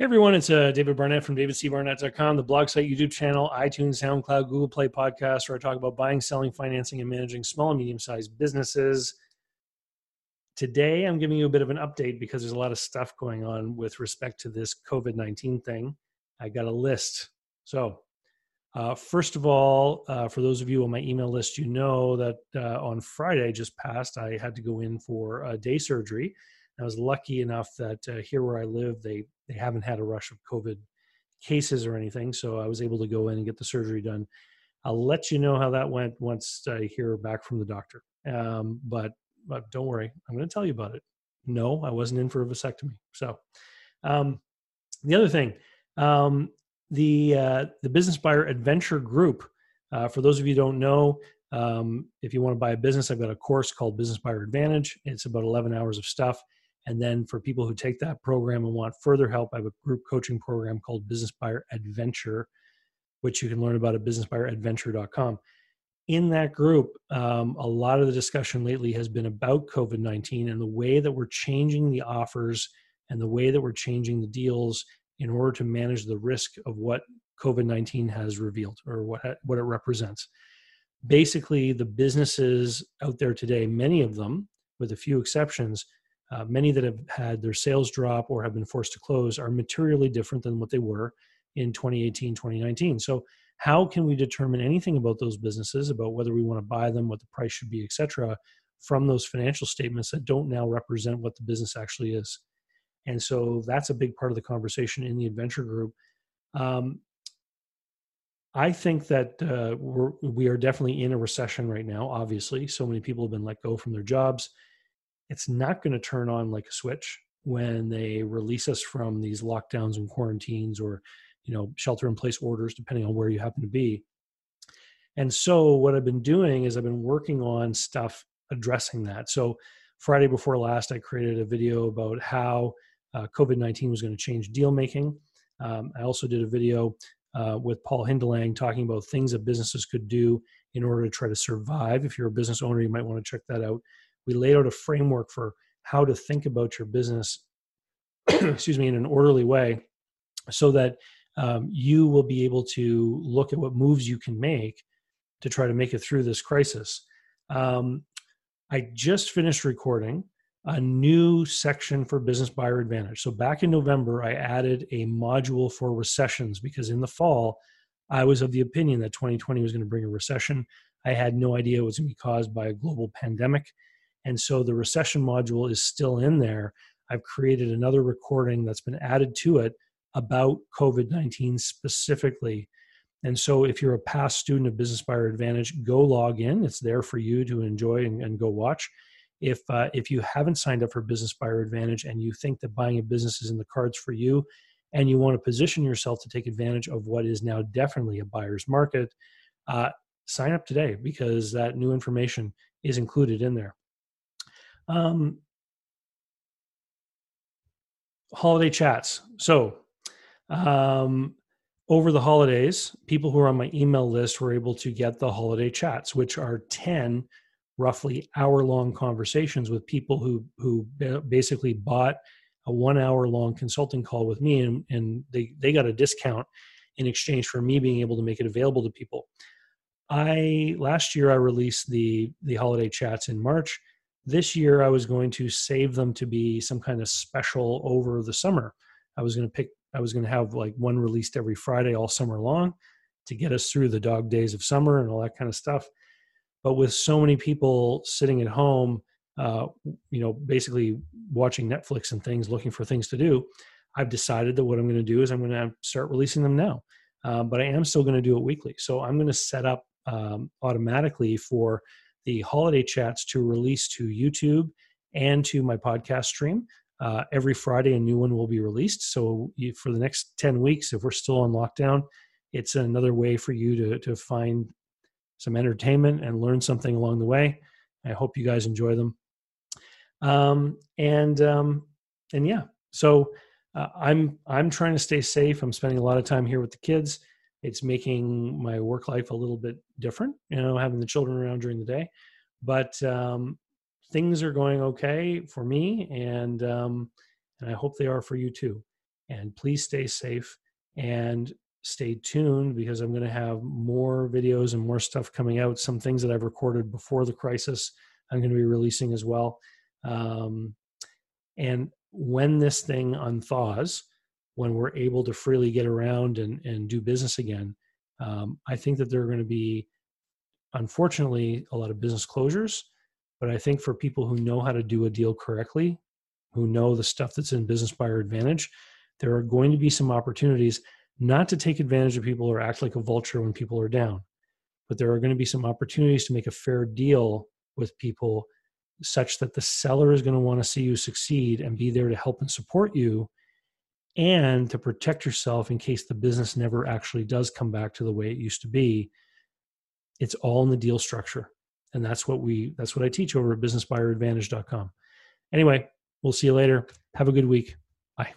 Hey everyone, it's uh, David Barnett from davidcbarnett.com, the blog site, YouTube channel, iTunes, SoundCloud, Google Play podcast, where I talk about buying, selling, financing, and managing small and medium sized businesses. Today, I'm giving you a bit of an update because there's a lot of stuff going on with respect to this COVID 19 thing. I got a list. So, uh, first of all, uh, for those of you on my email list, you know that uh, on Friday just passed, I had to go in for a day surgery. I was lucky enough that uh, here where I live, they they haven't had a rush of COVID cases or anything, so I was able to go in and get the surgery done. I'll let you know how that went once I hear back from the doctor. Um, but but don't worry, I'm going to tell you about it. No, I wasn't in for a vasectomy. So um, the other thing, um, the uh, the Business Buyer Adventure Group. Uh, for those of you don't know, um, if you want to buy a business, I've got a course called Business Buyer Advantage. It's about 11 hours of stuff. And then for people who take that program and want further help, I have a group coaching program called Business Buyer Adventure, which you can learn about at businessbuyeradventure.com. In that group, um, a lot of the discussion lately has been about COVID 19 and the way that we're changing the offers and the way that we're changing the deals in order to manage the risk of what COVID 19 has revealed or what, what it represents. Basically, the businesses out there today, many of them, with a few exceptions, uh, many that have had their sales drop or have been forced to close are materially different than what they were in 2018 2019 so how can we determine anything about those businesses about whether we want to buy them what the price should be etc from those financial statements that don't now represent what the business actually is? And so that's a big part of the conversation in the adventure group. Um, I think that uh, we're, we are definitely in a recession right now. Obviously, so many people have been let go from their jobs it's not going to turn on like a switch when they release us from these lockdowns and quarantines or you know shelter in place orders depending on where you happen to be. And so what i've been doing is i've been working on stuff addressing that. So friday before last i created a video about how uh, covid-19 was going to change deal making. Um, i also did a video uh, with paul hindelang talking about things that businesses could do in order to try to survive. If you're a business owner you might want to check that out we laid out a framework for how to think about your business excuse me in an orderly way so that um, you will be able to look at what moves you can make to try to make it through this crisis. Um, i just finished recording a new section for business buyer advantage. So back in november i added a module for recessions because in the fall i was of the opinion that 2020 was going to bring a recession. I had no idea it was going to be caused by a global pandemic and so the recession module is still in there. I've created another recording that's been added to it about COVID 19 specifically. And so if you're a past student of Business Buyer Advantage, go log in. It's there for you to enjoy and, and go watch. If, uh, if you haven't signed up for Business Buyer Advantage and you think that buying a business is in the cards for you, and you want to position yourself to take advantage of what is now definitely a buyer's market, uh, sign up today because that new information is included in there. Um, holiday chats. So, um, over the holidays, people who are on my email list were able to get the holiday chats, which are 10 roughly hour long conversations with people who, who basically bought a one hour long consulting call with me and, and they, they got a discount in exchange for me being able to make it available to people. I last year I released the the holiday chats in March this year, I was going to save them to be some kind of special over the summer. I was going to pick, I was going to have like one released every Friday all summer long to get us through the dog days of summer and all that kind of stuff. But with so many people sitting at home, uh, you know, basically watching Netflix and things, looking for things to do, I've decided that what I'm going to do is I'm going to start releasing them now. Um, but I am still going to do it weekly. So I'm going to set up um, automatically for the holiday chats to release to YouTube and to my podcast stream. Uh, every Friday, a new one will be released. So you, for the next 10 weeks, if we're still on lockdown, it's another way for you to, to find some entertainment and learn something along the way. I hope you guys enjoy them. Um, and um, and yeah, so uh, I'm I'm trying to stay safe. I'm spending a lot of time here with the kids it's making my work life a little bit different you know having the children around during the day but um, things are going okay for me and um, and i hope they are for you too And please stay safe and stay tuned because I'm going to have more videos and more stuff coming out. Some things that I've recorded before the crisis, I'm going to be releasing as well. Um, and when this thing unthaws, when we're able to freely get around and, and do business again, um, I think that there are going to be, unfortunately, a lot of business closures. But I think for people who know how to do a deal correctly, who know the stuff that's in Business Buyer Advantage, there are going to be some opportunities not to take advantage of people or act like a vulture when people are down, but there are going to be some opportunities to make a fair deal with people such that the seller is going to want to see you succeed and be there to help and support you and to protect yourself in case the business never actually does come back to the way it used to be it's all in the deal structure. And that's what we that's what i teach over at businessbuyeradvantage.com anyway we'll see you later. Have a good week. Bye